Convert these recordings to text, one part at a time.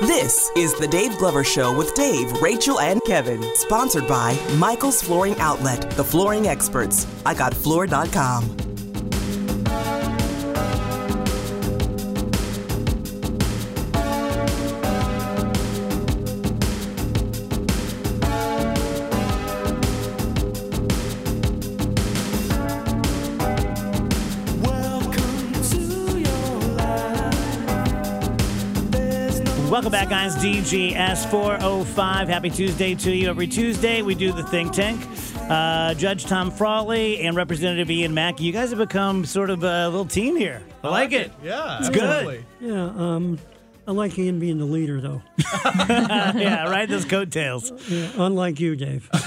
This is the Dave Glover Show with Dave, Rachel, and Kevin, sponsored by Michael's Flooring Outlet, the flooring experts. I got floor.com. Welcome back, guys. DGS 405. Happy Tuesday to you. Every Tuesday, we do the think tank. Uh, Judge Tom Frawley and Representative Ian Mackey. You guys have become sort of a little team here. I like it. Yeah, It's absolutely. Yeah, um, I like Ian being the leader, though. yeah, ride Those coattails. Yeah, unlike you, Dave.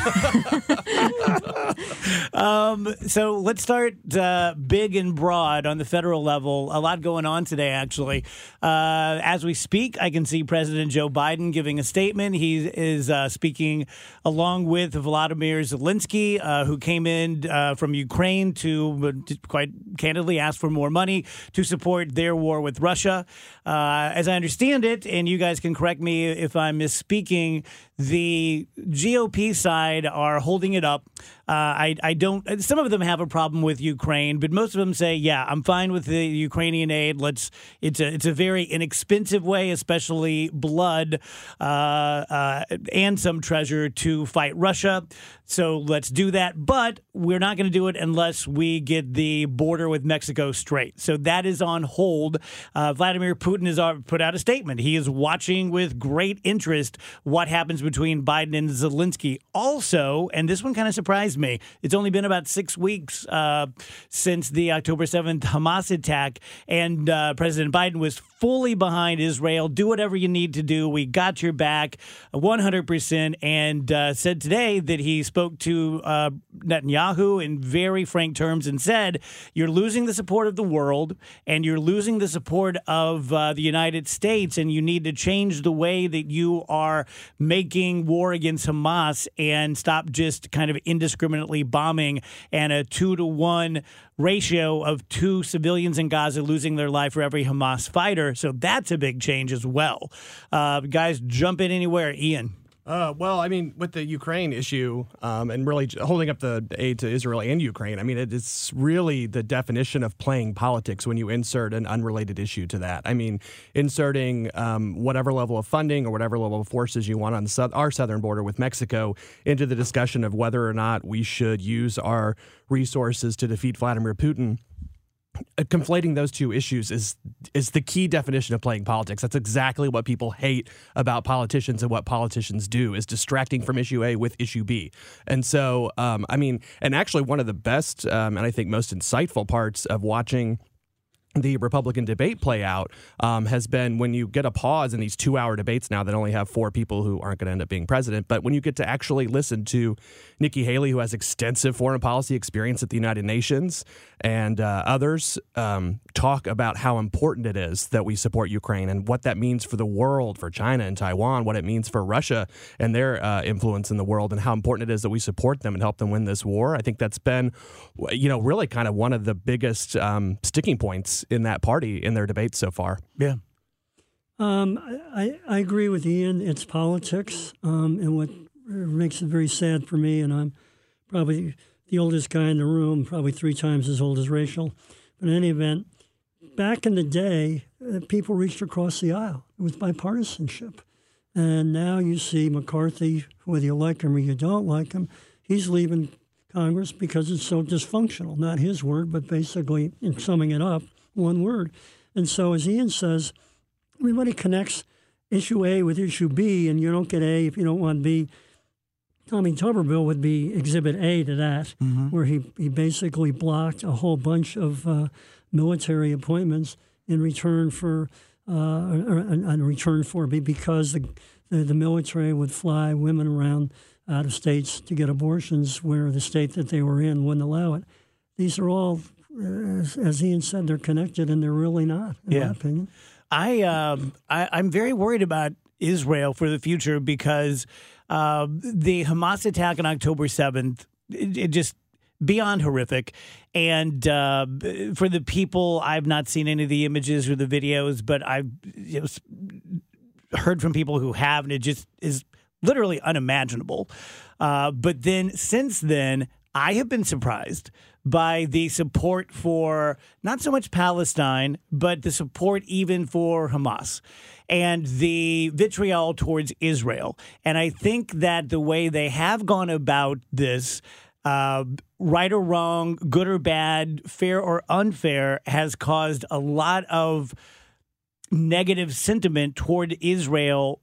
Um, so let's start uh, big and broad on the federal level. A lot going on today, actually. Uh, as we speak, I can see President Joe Biden giving a statement. He is uh, speaking along with Vladimir Zelensky, uh, who came in uh, from Ukraine to, quite candidly, ask for more money to support their war with Russia. Uh, as I understand it, and you guys can correct me if I'm misspeaking, the GOP side are holding it up. Uh, I, I don't. Some of them have a problem with Ukraine, but most of them say, "Yeah, I'm fine with the Ukrainian aid. Let's." It's a it's a very inexpensive way, especially blood uh, uh, and some treasure to fight Russia. So let's do that. But we're not going to do it unless we get the border with Mexico straight. So that is on hold. Uh, Vladimir Putin has put out a statement. He is watching with great interest what happens between Biden and Zelensky. Also, and this one kind of surprised me, it's only been about six weeks uh, since the October 7th Hamas attack, and uh, President Biden was fully behind Israel. Do whatever you need to do. We got your back 100%, and uh, said today that he spoke to uh, Netanyahu in very frank terms and said, You're losing the support of the world, and you're losing the support of uh, the United States, and you need to change the way that you are making war against Hamas and stop just kind of indiscriminately bombing and a two to one ratio of two civilians in Gaza losing their life for every Hamas fighter. So that's a big change as well. Uh, guys, jump in anywhere. Ian. Uh, well, I mean, with the Ukraine issue um, and really holding up the aid to Israel and Ukraine, I mean, it is really the definition of playing politics when you insert an unrelated issue to that. I mean, inserting um, whatever level of funding or whatever level of forces you want on the our southern border with Mexico into the discussion of whether or not we should use our resources to defeat Vladimir Putin conflating those two issues is is the key definition of playing politics. That's exactly what people hate about politicians and what politicians do is distracting from issue A with issue B. And so, um, I mean, and actually, one of the best um, and I think most insightful parts of watching the Republican debate play out um, has been when you get a pause in these two hour debates now that only have four people who aren't going to end up being president. But when you get to actually listen to Nikki Haley, who has extensive foreign policy experience at the United Nations, and uh, others um, talk about how important it is that we support Ukraine and what that means for the world, for China and Taiwan, what it means for Russia and their uh, influence in the world, and how important it is that we support them and help them win this war. I think that's been, you know, really kind of one of the biggest um, sticking points in that party in their debates so far. Yeah. Um, I, I agree with Ian. It's politics, um, and what makes it very sad for me, and I'm probably the oldest guy in the room, probably three times as old as Rachel. But in any event, back in the day, uh, people reached across the aisle. It was bipartisanship. And now you see McCarthy, whether you like him or you don't like him, he's leaving Congress because it's so dysfunctional. Not his word, but basically, in summing it up, one word. And so, as Ian says, everybody connects issue A with issue B, and you don't get A if you don't want B. Tommy Tuberville would be exhibit A to that, where he, he basically blocked a whole bunch of uh, military appointments in return for uh, in return for be- because the, the the military would fly women around out of states to get abortions where the state that they were in wouldn't allow it. These are all, uh, as, as Ian said, they're connected, and they're really not, in Yeah. my opinion. I, um, I I'm very worried about Israel for the future because uh, the Hamas attack on October seventh, it, it just beyond horrific. And uh, for the people, I've not seen any of the images or the videos, but I've it was heard from people who have, and it just is literally unimaginable. Uh, but then since then, I have been surprised by the support for not so much Palestine, but the support even for Hamas and the vitriol towards Israel. And I think that the way they have gone about this, uh, right or wrong, good or bad, fair or unfair, has caused a lot of negative sentiment toward Israel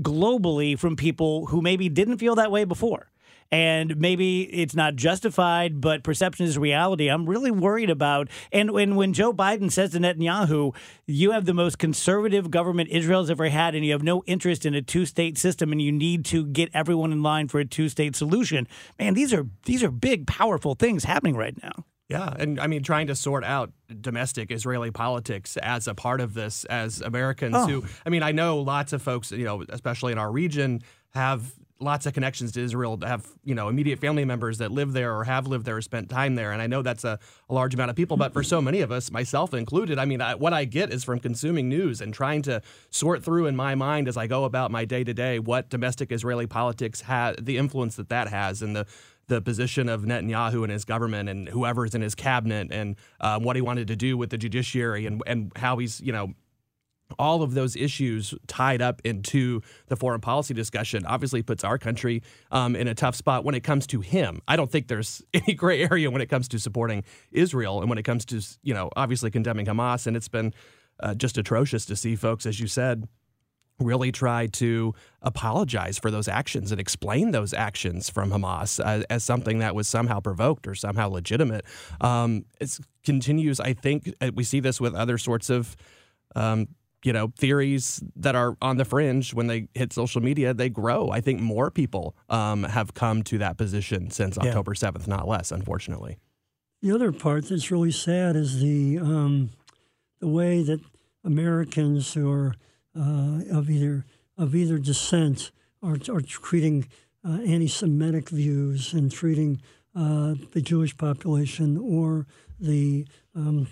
globally from people who maybe didn't feel that way before and maybe it's not justified, but perception is reality. I'm really worried about. And when, when Joe Biden says to Netanyahu, you have the most conservative government Israel's ever had, and you have no interest in a two state system, and you need to get everyone in line for a two state solution. Man, these are these are big, powerful things happening right now. Yeah, and I mean, trying to sort out domestic Israeli politics as a part of this, as Americans oh. who, I mean, I know lots of folks, you know, especially in our region, have lots of connections to Israel, to have you know immediate family members that live there or have lived there or spent time there, and I know that's a, a large amount of people. But for so many of us, myself included, I mean, I, what I get is from consuming news and trying to sort through in my mind as I go about my day to day what domestic Israeli politics has, the influence that that has, and the the position of Netanyahu and his government and whoever's in his cabinet and um, what he wanted to do with the judiciary and and how he's you know all of those issues tied up into the foreign policy discussion obviously puts our country um, in a tough spot when it comes to him. I don't think there's any gray area when it comes to supporting Israel and when it comes to, you know, obviously condemning Hamas. And it's been uh, just atrocious to see folks, as you said, really try to apologize for those actions and explain those actions from Hamas as, as something that was somehow provoked or somehow legitimate. Um, it continues, I think, uh, we see this with other sorts of. Um, you know theories that are on the fringe when they hit social media they grow i think more people um, have come to that position since yeah. october 7th not less unfortunately the other part that's really sad is the um, the way that americans who are uh, of either of either descent are, are treating uh, anti-semitic views and treating uh, the jewish population or the um,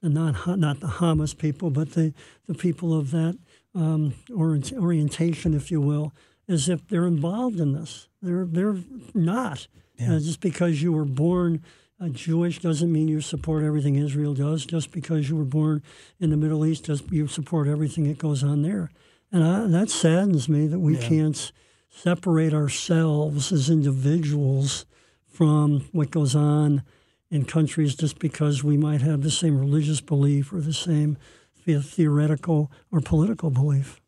the not not the Hamas people, but the, the people of that um, orientation, if you will, as if they're involved in this. They're they're not. Yeah. Uh, just because you were born uh, Jewish doesn't mean you support everything Israel does. Just because you were born in the Middle East does you support everything that goes on there. And I, that saddens me that we yeah. can't separate ourselves as individuals from what goes on in countries just because we might have the same religious belief or the same theoretical or political belief.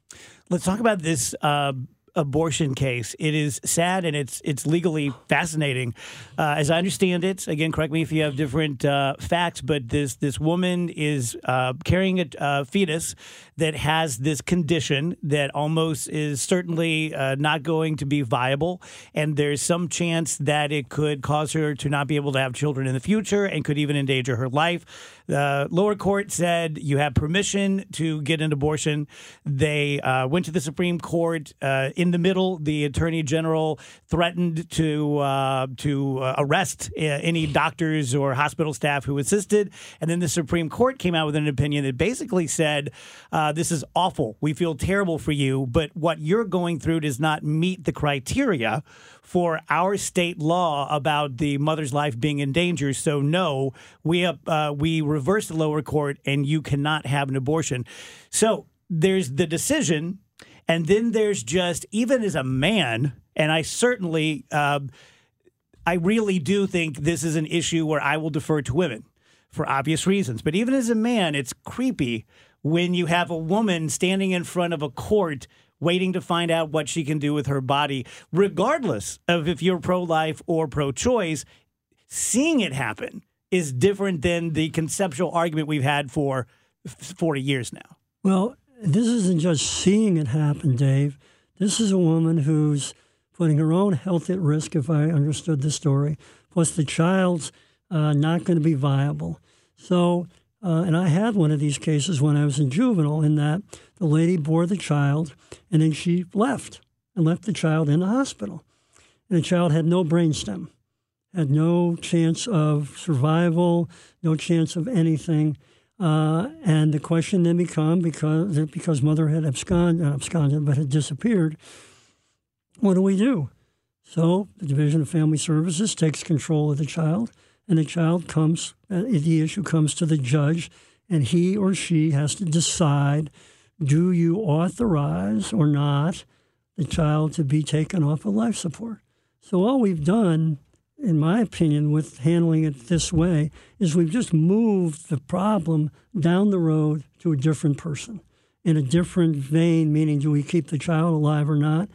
Let's talk about this uh, abortion case. It is sad and it's it's legally fascinating, uh, as I understand it. Again, correct me if you have different uh, facts, but this this woman is uh, carrying a fetus that has this condition that almost is certainly uh, not going to be viable, and there's some chance that it could cause her to not be able to have children in the future and could even endanger her life. The lower court said you have permission to get an abortion. They uh, went to the Supreme Court. In the middle, the Attorney General threatened to uh, to uh, arrest uh, any doctors or hospital staff who assisted, and then the Supreme Court came out with an opinion that basically said uh, this is awful. We feel terrible for you, but what you're going through does not meet the criteria for our state law about the mother's life being in danger. So no, we uh, we reverse the lower court, and you cannot have an abortion. So there's the decision, and then there's just even as a man, and I certainly. Uh, I really do think this is an issue where I will defer to women for obvious reasons. But even as a man, it's creepy when you have a woman standing in front of a court waiting to find out what she can do with her body, regardless of if you're pro life or pro choice, seeing it happen is different than the conceptual argument we've had for 40 years now. Well, this isn't just seeing it happen, Dave. This is a woman who's putting her own health at risk, if I understood the story, plus the child's uh, not going to be viable. So uh, and I had one of these cases when I was in juvenile, in that the lady bore the child and then she left and left the child in the hospital. And the child had no brainstem, had no chance of survival, no chance of anything. Uh, and the question then become because because mother had absconded, absconded, but had disappeared. What do we do? So the Division of Family Services takes control of the child, and the child comes. Uh, the issue comes to the judge, and he or she has to decide: Do you authorize or not the child to be taken off of life support? So all we've done in my opinion, with handling it this way, is we've just moved the problem down the road to a different person in a different vein, meaning do we keep the child alive or not?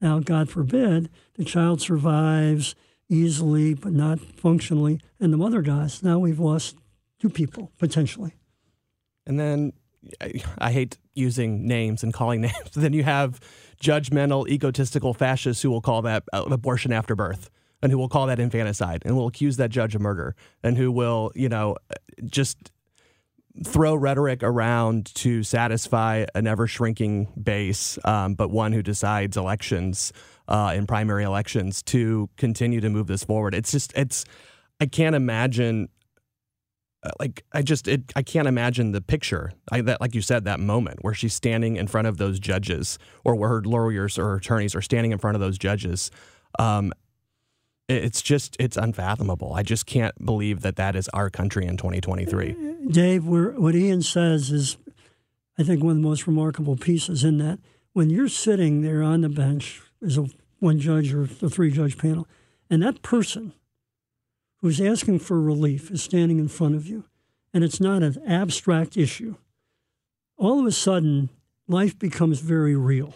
Now, God forbid, the child survives easily but not functionally, and the mother dies. Now we've lost two people potentially. And then I, hate using names and calling names. then you have judgmental, egotistical fascists who will call that uh, abortion after birth and who will call that infanticide and will accuse that judge of murder and who will, you know, just throw rhetoric around to satisfy an ever shrinking base, um, but one who decides elections uh, in primary elections to continue to move this forward. It's just, it's, I can't imagine. Uh, like I just it, I can't imagine the picture I, that like you said that moment where she's standing in front of those judges or where her lawyers or attorneys are standing in front of those judges um, it's just it's unfathomable. I just can't believe that that is our country in 2023. Dave, what Ian says is, I think, one of the most remarkable pieces in that when you're sitting there on the bench as a one judge or the three judge panel, and that person who's asking for relief is standing in front of you, and it's not an abstract issue. All of a sudden, life becomes very real.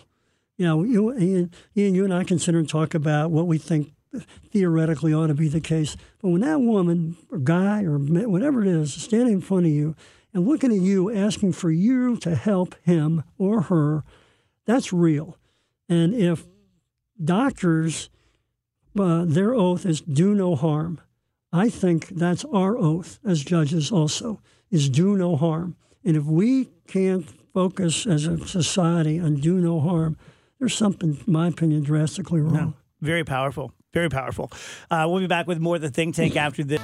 You know, you, Ian, Ian, you and I can sit and talk about what we think theoretically ought to be the case. But when that woman or guy or whatever it is is standing in front of you and looking at you asking for you to help him or her, that's real. And if doctors, uh, their oath is do no harm, I think that's our oath as judges also, is do no harm. And if we can't focus as a society on do no harm, there's something, in my opinion, drastically wrong. No, very powerful. Very powerful. Uh, we'll be back with more of the think tank after this.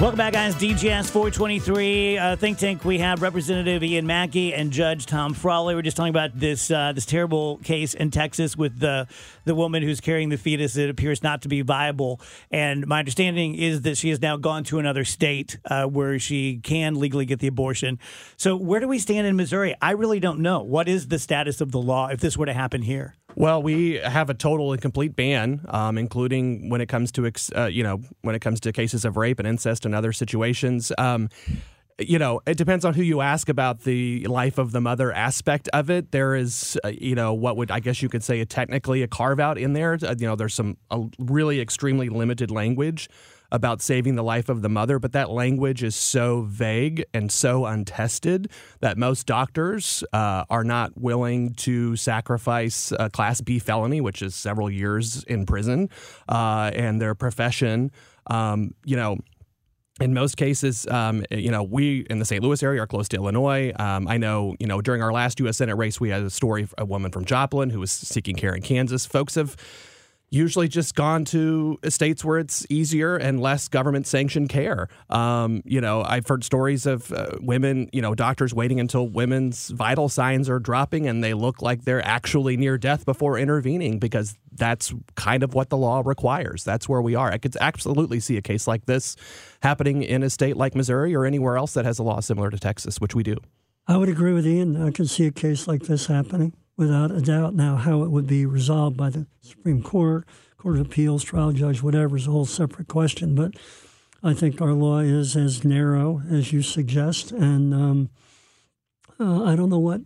Welcome back, guys. DGS 423 uh, Think Tank. We have Representative Ian Mackey and Judge Tom Frawley. We're just talking about this uh, this terrible case in Texas with the the woman who's carrying the fetus that appears not to be viable. And my understanding is that she has now gone to another state uh, where she can legally get the abortion. So where do we stand in Missouri? I really don't know. What is the status of the law if this were to happen here? Well, we have a total and complete ban, um, including when it comes to uh, you know when it comes to cases of rape and incest and other situations. Um, you know, it depends on who you ask about the life of the mother aspect of it. There is, uh, you know, what would I guess you could say a technically a carve out in there. Uh, you know, there's some really extremely limited language about saving the life of the mother, but that language is so vague and so untested that most doctors uh, are not willing to sacrifice a Class B felony, which is several years in prison, uh, and their profession. Um, you know, in most cases, um, you know, we in the St. Louis area are close to Illinois. Um, I know, you know, during our last U.S. Senate race, we had a story of a woman from Joplin who was seeking care in Kansas. Folks have usually just gone to states where it's easier and less government sanctioned care. Um, you know, I've heard stories of uh, women, you know, doctors waiting until women's vital signs are dropping and they look like they're actually near death before intervening because that's kind of what the law requires. That's where we are. I could absolutely see a case like this happening in a state like Missouri or anywhere else that has a law similar to Texas, which we do. I would agree with Ian. I can see a case like this happening without a doubt. Now, how it would be resolved by the Supreme Court, Court of Appeals, trial judge, whatever, is a whole separate question. But I think our law is as narrow as you suggest, and um, uh, I don't know what.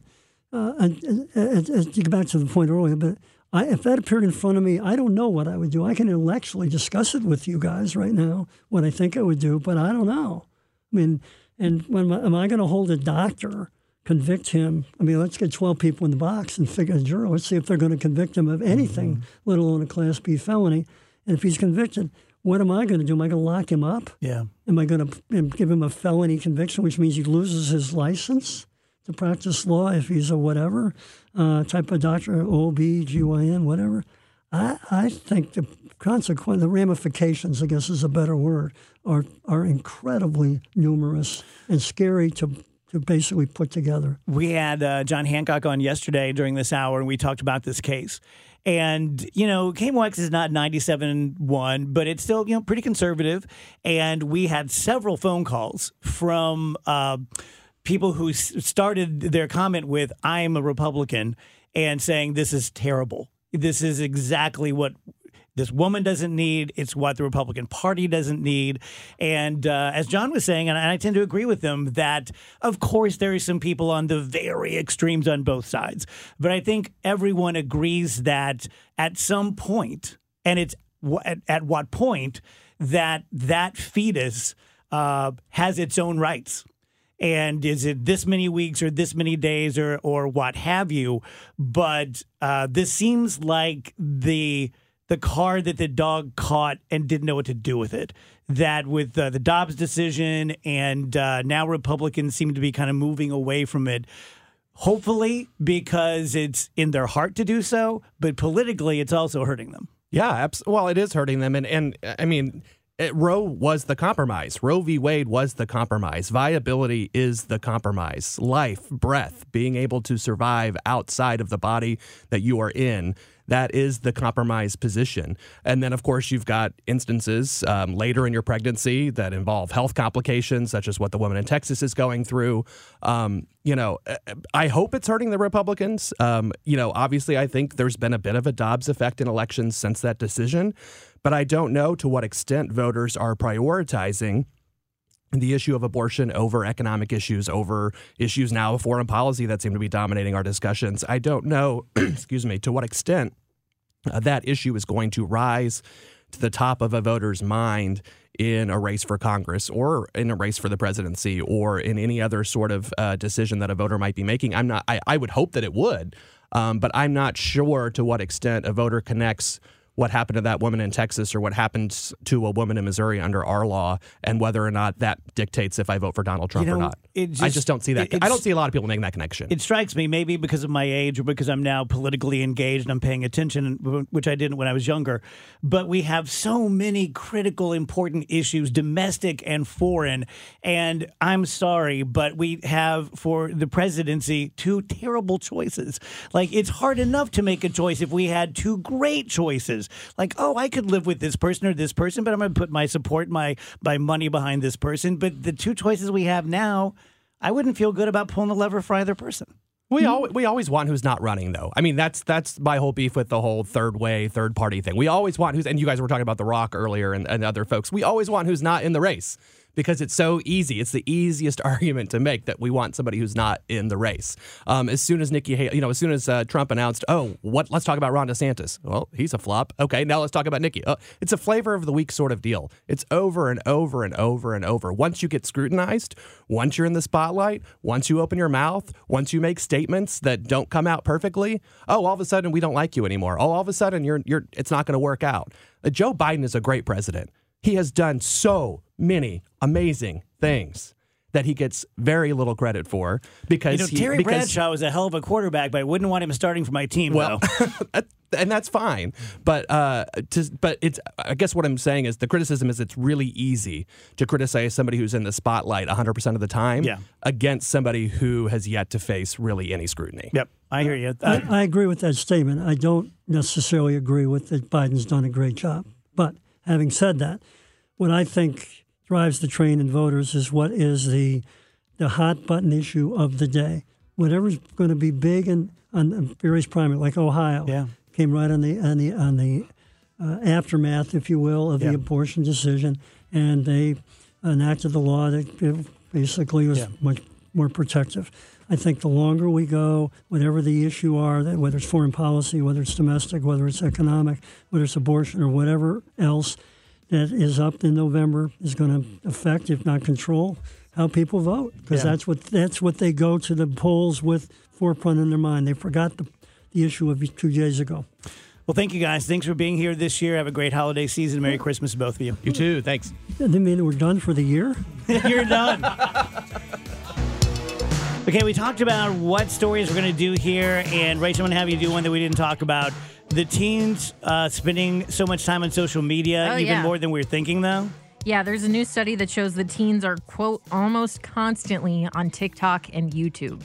Uh, and, to get back to the point earlier, but I, if that appeared in front of me, I don't know what I would do. I can intellectually discuss it with you guys right now, what I think I would do, but I don't know. I mean, and when am I going to hold a doctor convict him. I mean, let's get 12 people in the box and figure a jury. Let's see if they're going to convict him of anything, mm-hmm. let alone a Class B felony. And if he's convicted, what am I going to do? Am I going to lock him up? Yeah. Am I going to give him a felony conviction, which means he loses his license to practice law if he's a whatever uh, type of doctor, OB, GYN, whatever? I, I think the consequence, the ramifications, I guess is a better word, are are incredibly numerous and scary to to basically put together. We had uh, John Hancock on yesterday during this hour, and we talked about this case. And, you know, KMOX is not 97.1, but it's still, you know, pretty conservative. And we had several phone calls from uh, people who started their comment with, I am a Republican, and saying, this is terrible. This is exactly what this woman doesn't need. It's what the Republican Party doesn't need. And uh, as John was saying, and I tend to agree with him, that of course there are some people on the very extremes on both sides. But I think everyone agrees that at some point, and it's at, at what point, that that fetus uh, has its own rights and is it this many weeks or this many days or or what have you but uh, this seems like the the car that the dog caught and didn't know what to do with it that with uh, the Dobbs decision and uh, now Republicans seem to be kind of moving away from it hopefully because it's in their heart to do so but politically it's also hurting them Yeah, abs- well, it is hurting them, and and I mean, it, Roe was the compromise. Roe v. Wade was the compromise. Viability is the compromise. Life, breath, being able to survive outside of the body that you are in. That is the compromise position. And then, of course, you've got instances um, later in your pregnancy that involve health complications, such as what the woman in Texas is going through. Um, you know, I hope it's hurting the Republicans. Um, you know, obviously, I think there's been a bit of a Dobbs effect in elections since that decision, but I don't know to what extent voters are prioritizing the issue of abortion over economic issues, over issues now of foreign policy that seem to be dominating our discussions. I don't know, excuse me, to what extent uh, that issue is going to rise to the top of a voter's mind in a race for Congress or in a race for the presidency or in any other sort of uh, decision that a voter might be making. I'm not. I, I would hope that it would, um, but I'm not sure to what extent a voter connects what happened to that woman in Texas or what happened to a woman in Missouri under our law and whether or not that dictates if I vote for Donald Trump You or not. it I just- just don't see that. I don't see a lot of people making that connection. It strikes me, maybe because of my age or because I'm now politically engaged and I'm paying attention, which I didn't when I was younger. But we have so many critical, important issues, domestic and foreign. And I'm sorry, but we have for the presidency two terrible choices. Like, it's hard enough to make a choice if we had two great choices. Like, oh, I could live with this person or this person, but I'm going to put my support, my, my money behind this person. But the two choices we have now, I wouldn't feel good about pulling the lever for either person. We always, we always want who's not running though. I mean that's that's my whole beef with the whole third way, third party thing. We always want who's and you guys were talking about The Rock earlier and, and other folks. We always want who's not in the race because it's so easy. It's the easiest argument to make that we want somebody who's not in the race. Um, as soon as Nikki, Haley, you know, as soon as uh, Trump announced, oh, what? Let's talk about Ron DeSantis. Well, he's a flop. Okay, now let's talk about Nikki. Uh, it's a flavor of the week sort of deal. It's over and over and over and over. Once you get scrutinized, once you're in the spotlight, once you open your mouth, once you make statements that don't come out perfectly, oh, all of a sudden we don't like you anymore. Oh, all of a sudden you're you're it's not going to work out. Uh, Joe Biden is a great president. He has done so many amazing things that he gets very little credit for because You know, he, Terry because, Bradshaw was a hell of a quarterback, but I wouldn't want him starting for my team. well, though. and that's fine. But uh, to, but it's I guess what I'm saying is the criticism is it's really easy to criticize somebody who's in the spotlight 100 percent of the time Yeah. against somebody who has yet to face really any scrutiny. yep, I hear you. Uh, I, I agree with that statement. I don't necessarily agree with that Biden's done a great job. But having said that, what I think drives the train in voters is what is the the hot button issue of the day. Whatever's going to be big and on various primary, like Ohio, Yeah. came right on the on the on the uh, aftermath, if you will, of Yeah. the abortion decision, and they enacted the law that basically was Yeah. much more protective. I think the longer we go, whatever the issue are, that whether it's foreign policy, whether it's domestic, whether it's economic, whether it's abortion or whatever else that is up in November, is going to affect, if not control, how people vote because Yeah. that's what that's what they go to the polls with forefront in their mind. They forgot the, the issue of two days ago. well, thank you guys. Thanks for being here this year. Have a great holiday season. Merry Christmas to both of you. You too. Thanks. Doesn't that mean we're done for the year? You're done. Okay, we talked about what stories we're going to do here, and Rachel, I'm going to have you do one that we didn't talk about. The teens uh, spending so much time on social media, Oh, even yeah. more than we're thinking, though? Yeah, there's a new study that shows the teens are, quote, almost constantly on TikTok and YouTube.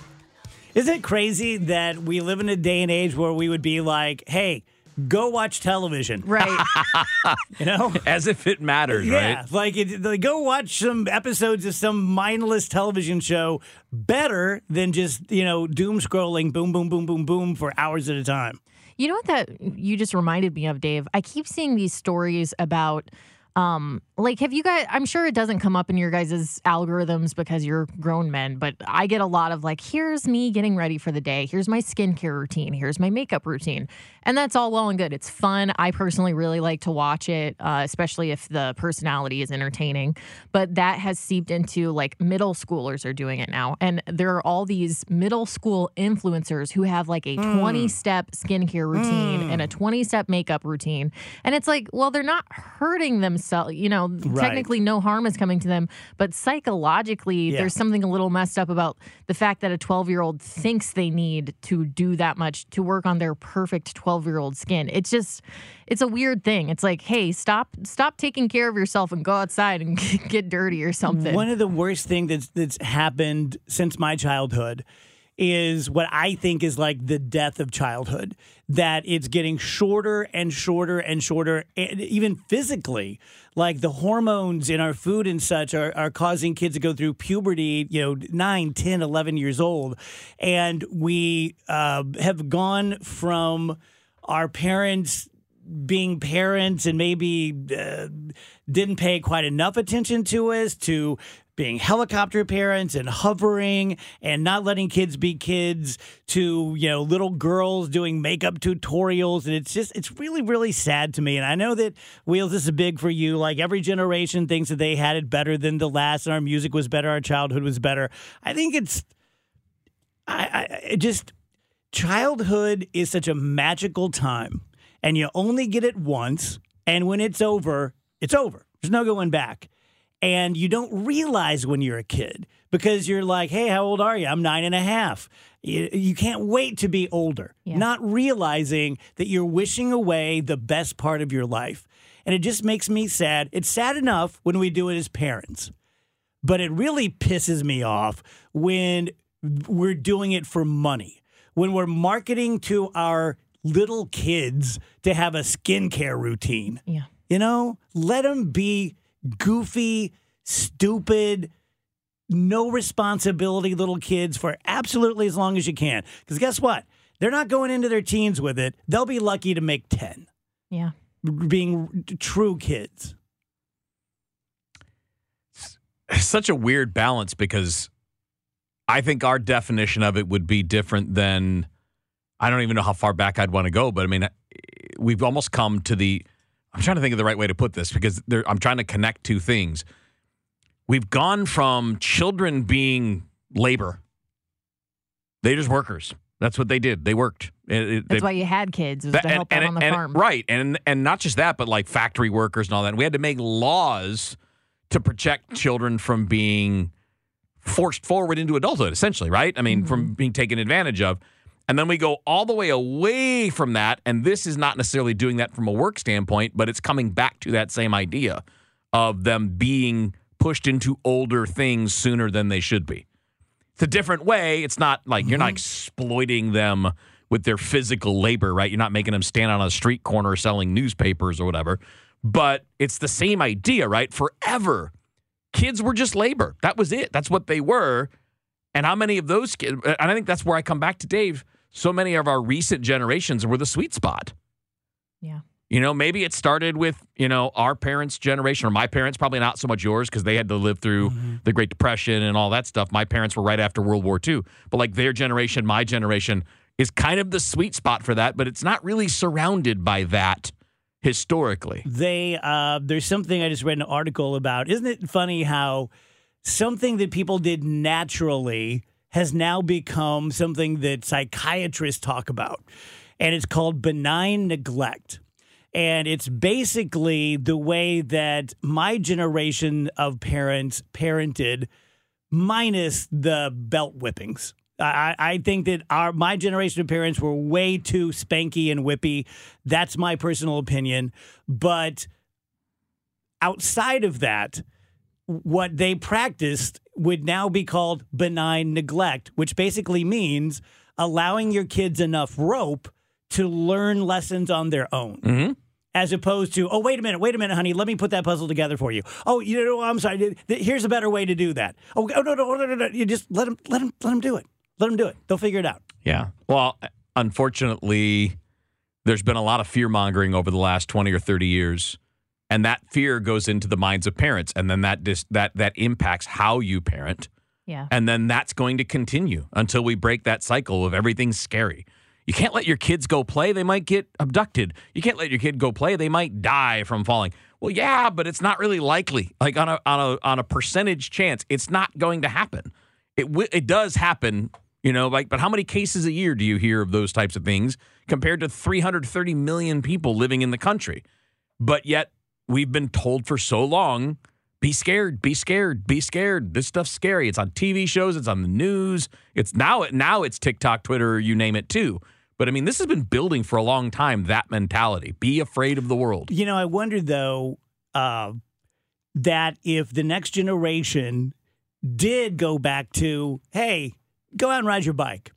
Isn't it crazy that we live in a day and age where we would be like, hey, go watch television? Right. You know? As if it matters, Yeah, right? like, it, like go watch some episodes of some mindless television show better than just you know doom scrolling, boom, boom, boom, boom, boom for hours at a time. You know what that you just reminded me of, Dave? I keep seeing these stories about um like have you guys I'm sure it doesn't come up in your guys' algorithms because you're grown men, but I get a lot of like here's me getting ready for the day. Here's my skincare routine. Here's my makeup routine. And that's all well and good. It's fun. I personally really like to watch it, uh, especially if the personality is entertaining. But that has seeped into like middle schoolers are doing it now. And there are all these middle school influencers who have like a 20 step skincare routine and a 20 step makeup routine. And it's like, well, they're not hurting themselves. You know, technically no harm is coming to them. But psychologically, Yeah. there's something a little messed up about the fact that a 12 year old thinks they need to do that much to work on their perfect 12 year old skin. It's just, it's a weird thing. It's like, hey, stop, stop taking care of yourself and go outside and get dirty or something. One of the worst things that's that's happened since my childhood is what I think is like the death of childhood. That it's getting shorter and shorter and shorter, and even physically. Like the hormones in our food and such are, are causing kids to go through puberty, you know, 9, 10, 11 years old. And we uh, have gone from our parents being parents and maybe uh, didn't pay quite enough attention to us to being helicopter parents and hovering and not letting kids be kids to you know little girls doing makeup tutorials. And it's just it's really really sad to me. And i know that wheels this is big for you. Like every generation thinks that they had it better than the last and our music was better our childhood was better. I think it's i, I it just childhood is such a magical time and you only get it once and when it's over it's over. There's no going back and you don't realize when you're a kid because you're like hey how old are you i'm nine and a half you, you can't wait to be older Yeah. not realizing that you're wishing away the best part of your life and it just makes me sad it's sad enough when we do it as parents but it really pisses me off when we're doing it for money. When we're marketing to our little kids to have a skincare routine. yeah. You know, let them be goofy, stupid, no responsibility little kids for absolutely as long as you can. Because guess what? They're not going into their teens with it. They'll be lucky to make 10 Yeah. being true kids. It's such a weird balance because I think our definition of it would be different than I don't even know how far back I'd want to go, but I mean, eh, we've almost come to the. I'm trying to think of the right way to put this because there, I'm trying to connect two things. We've gone from children being labor; they just workers. That's what they did. They worked. It- it- That's they- why you had kids, was that- to help out on the and- farm. Right. And and not just that, but like factory workers and all that. And we had to make laws to protect children from being forced forward into adulthood, essentially, right? I mean, Mm-hmm. from being taken advantage of. And then we go all the way away from that. And this is not necessarily doing that from a work standpoint, but it's coming back to that same idea of them being pushed into older things sooner than they should be. It's a different way. It's not like you're not Mm-hmm. exploiting them with their physical labor, right? You're not making them stand on a street corner selling newspapers or whatever. But it's the same idea, right? Forever, kids were just labor. That was it. That's what they were. And how many of those kids, and I think that's where I come back to Dave. So many of our recent generations were the sweet spot. Yeah. You know, maybe it started with, you know, our parents' generation or my parents, probably not so much yours because they had to live through the Great Depression and all that stuff. My parents were right after World War II. But like their generation, my generation is kind of the sweet spot for that, but it's not really surrounded by that historically. they uh, there's something I just read an article about. Isn't it funny how something that people did naturally has now become something that psychiatrists talk about, and it's called benign neglect. And it's basically the way that my generation of parents parented, minus the belt whippings. I, I think that our my generation of parents were way too spanky and whippy. That's my personal opinion. But outside of that, what they practiced would now be called benign neglect, which basically means allowing your kids enough rope to learn lessons on their own. Mm-hmm. As opposed to, oh, wait a minute, wait a minute, honey, let me put that puzzle together for you. Oh, you know, I'm sorry. Here's a better way to do that. Oh, oh, no, no, no, no, no. You just let them, let them, let them do it. Let them do it. They'll figure it out. Yeah. Well, unfortunately, there's been a lot of fear mongering over the last 20 or 30 years. And that fear goes into the minds of parents. And then that dis- that that impacts how you parent. Yeah. And then that's going to continue until we break that cycle of everything's scary. You can't let your kids go play. They might get abducted. You can't let your kid go play. They might die from falling. Well, yeah, but it's not really likely. Like on a on a on a percentage chance, it's not going to happen. It w- it does happen, you know, like but how many cases a year do you hear of those types of things compared to 330 million people living in the country? But yet we've been told for so long be scared, be scared, be scared. This stuff's scary. It's on TV shows, it's on the news. It's now now it's TikTok, Twitter, you name it too. But I mean, this has been building for a long time that mentality. Be afraid of the world. You know, I wonder though uh, that if the next generation did go back to, hey, go out and ride your bike.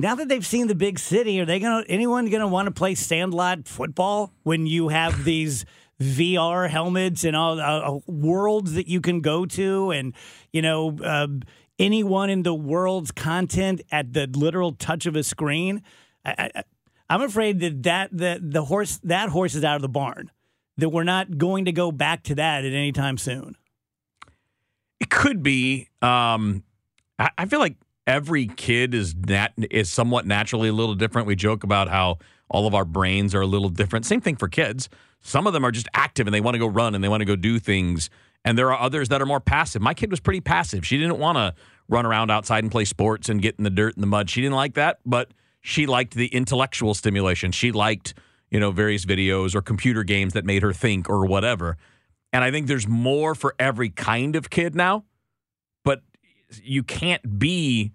Now that they've seen the big city, are they gonna anyone gonna want to play sandlot football when you have these VR helmets and all uh, uh, worlds that you can go to, and you know uh, anyone in the world's content at the literal touch of a screen? I, I'm afraid that that the the horse that horse is out of the barn. That we're not going to go back to that at any time soon. It could be. Um, I, I feel like every kid is nat- is somewhat naturally a little different. We joke about how all of our brains are a little different. Same thing for kids. Some of them are just active and they want to go run and they want to go do things. And there are others that are more passive. My kid was pretty passive. She didn't want to run around outside and play sports and get in the dirt and the mud. She didn't like that, but she liked the intellectual stimulation. She liked, you know, various videos or computer games that made her think or whatever. And I think there's more for every kind of kid now, but you can't be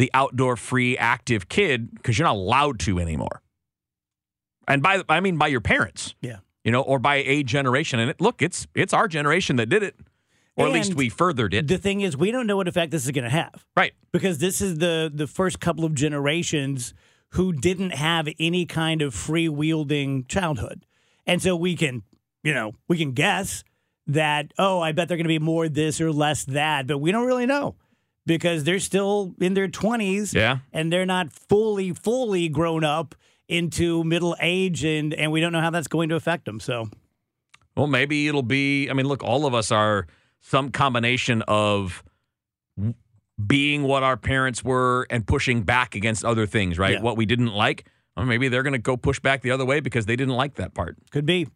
the outdoor free active kid because you're not allowed to anymore. And by I mean by your parents. Yeah. You know, or by a generation. And it, look, it's it's our generation that did it. Or at least we furthered it. The thing is, we don't know what effect this is going to have. right. because this is the the first couple of generations who didn't have any kind of free wielding childhood, and so we can, you know, we can guess that oh, I bet they're going to be more this or less that, but we don't really know because they're still in their twenties, Yeah. and they're not fully fully grown up into middle age, and and we don't know how that's going to affect them. So Well, maybe it'll be. I mean, look, all of us are some combination of being what our parents were and pushing back against other things, right? Yeah. What we didn't like. Or maybe they're going to go push back the other way because they didn't like that part. Could be.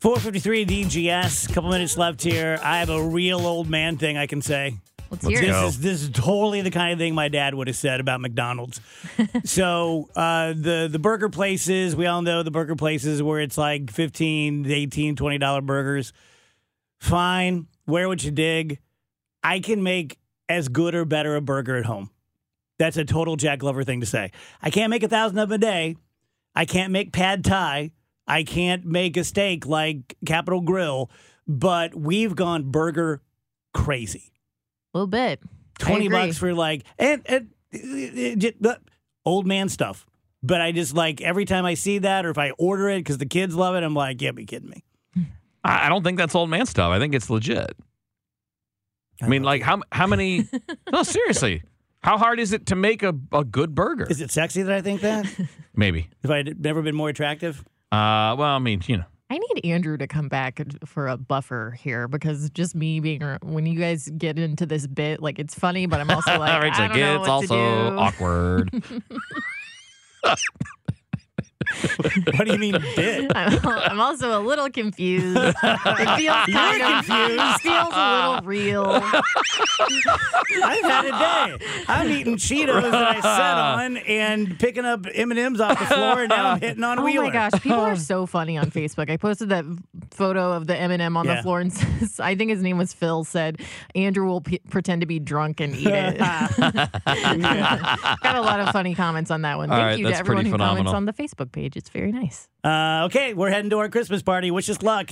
453 DGS. Couple minutes left here. I have a real old man thing I can say. Let's Let's hear This it. go. is this is totally the kind of thing my dad would have said about McDonald's. so uh, the the burger places, we all know the burger places where it's like 15, 18, 20 dollar burgers. Fine, where would you dig? I can make as good or better a burger at home. That's a total Jack Glover thing to say. I can't make a thousand of them a day. I can't make pad thai. I can't make a steak like Capital Grille, but we've gone burger crazy. A little bit. 20 bucks for like and, and, just, uh, old man stuff. But I just like every time I see that or if I order it because the kids love it, I'm like, yeah, be kidding me. I I don't think that's old man stuff. I think it's legit. I mean, like how how many? no, seriously, how hard is it to make a, a good burger? Is it sexy that I think that? Maybe. if I'd never been more attractive? Uh, well, I mean, you know, I need Andrew to come back for a buffer here because just me being when you guys get into this bit, like it's funny, but I'm also like, I don't know it's what to also do. awkward. what do you mean bit? I'm, I'm also a little confused. It feels kind of confused. feels a little real. I've had a day. I'm eating Cheetos that I sat on and picking up M and M's off the floor, and now I'm hitting on Oh Wheeler. Oh my gosh, people are so funny on Facebook. I posted that photo of the M&M on Yeah. the floor, and says, I think his name was Phil. Said Andrew will p- pretend to be drunk and eat it. Got a lot of funny comments on that one. All Thank right, you to everyone pretty who comments on the Facebook page. It's very nice. Uh, okay, we're heading to our Christmas party. Wish us luck.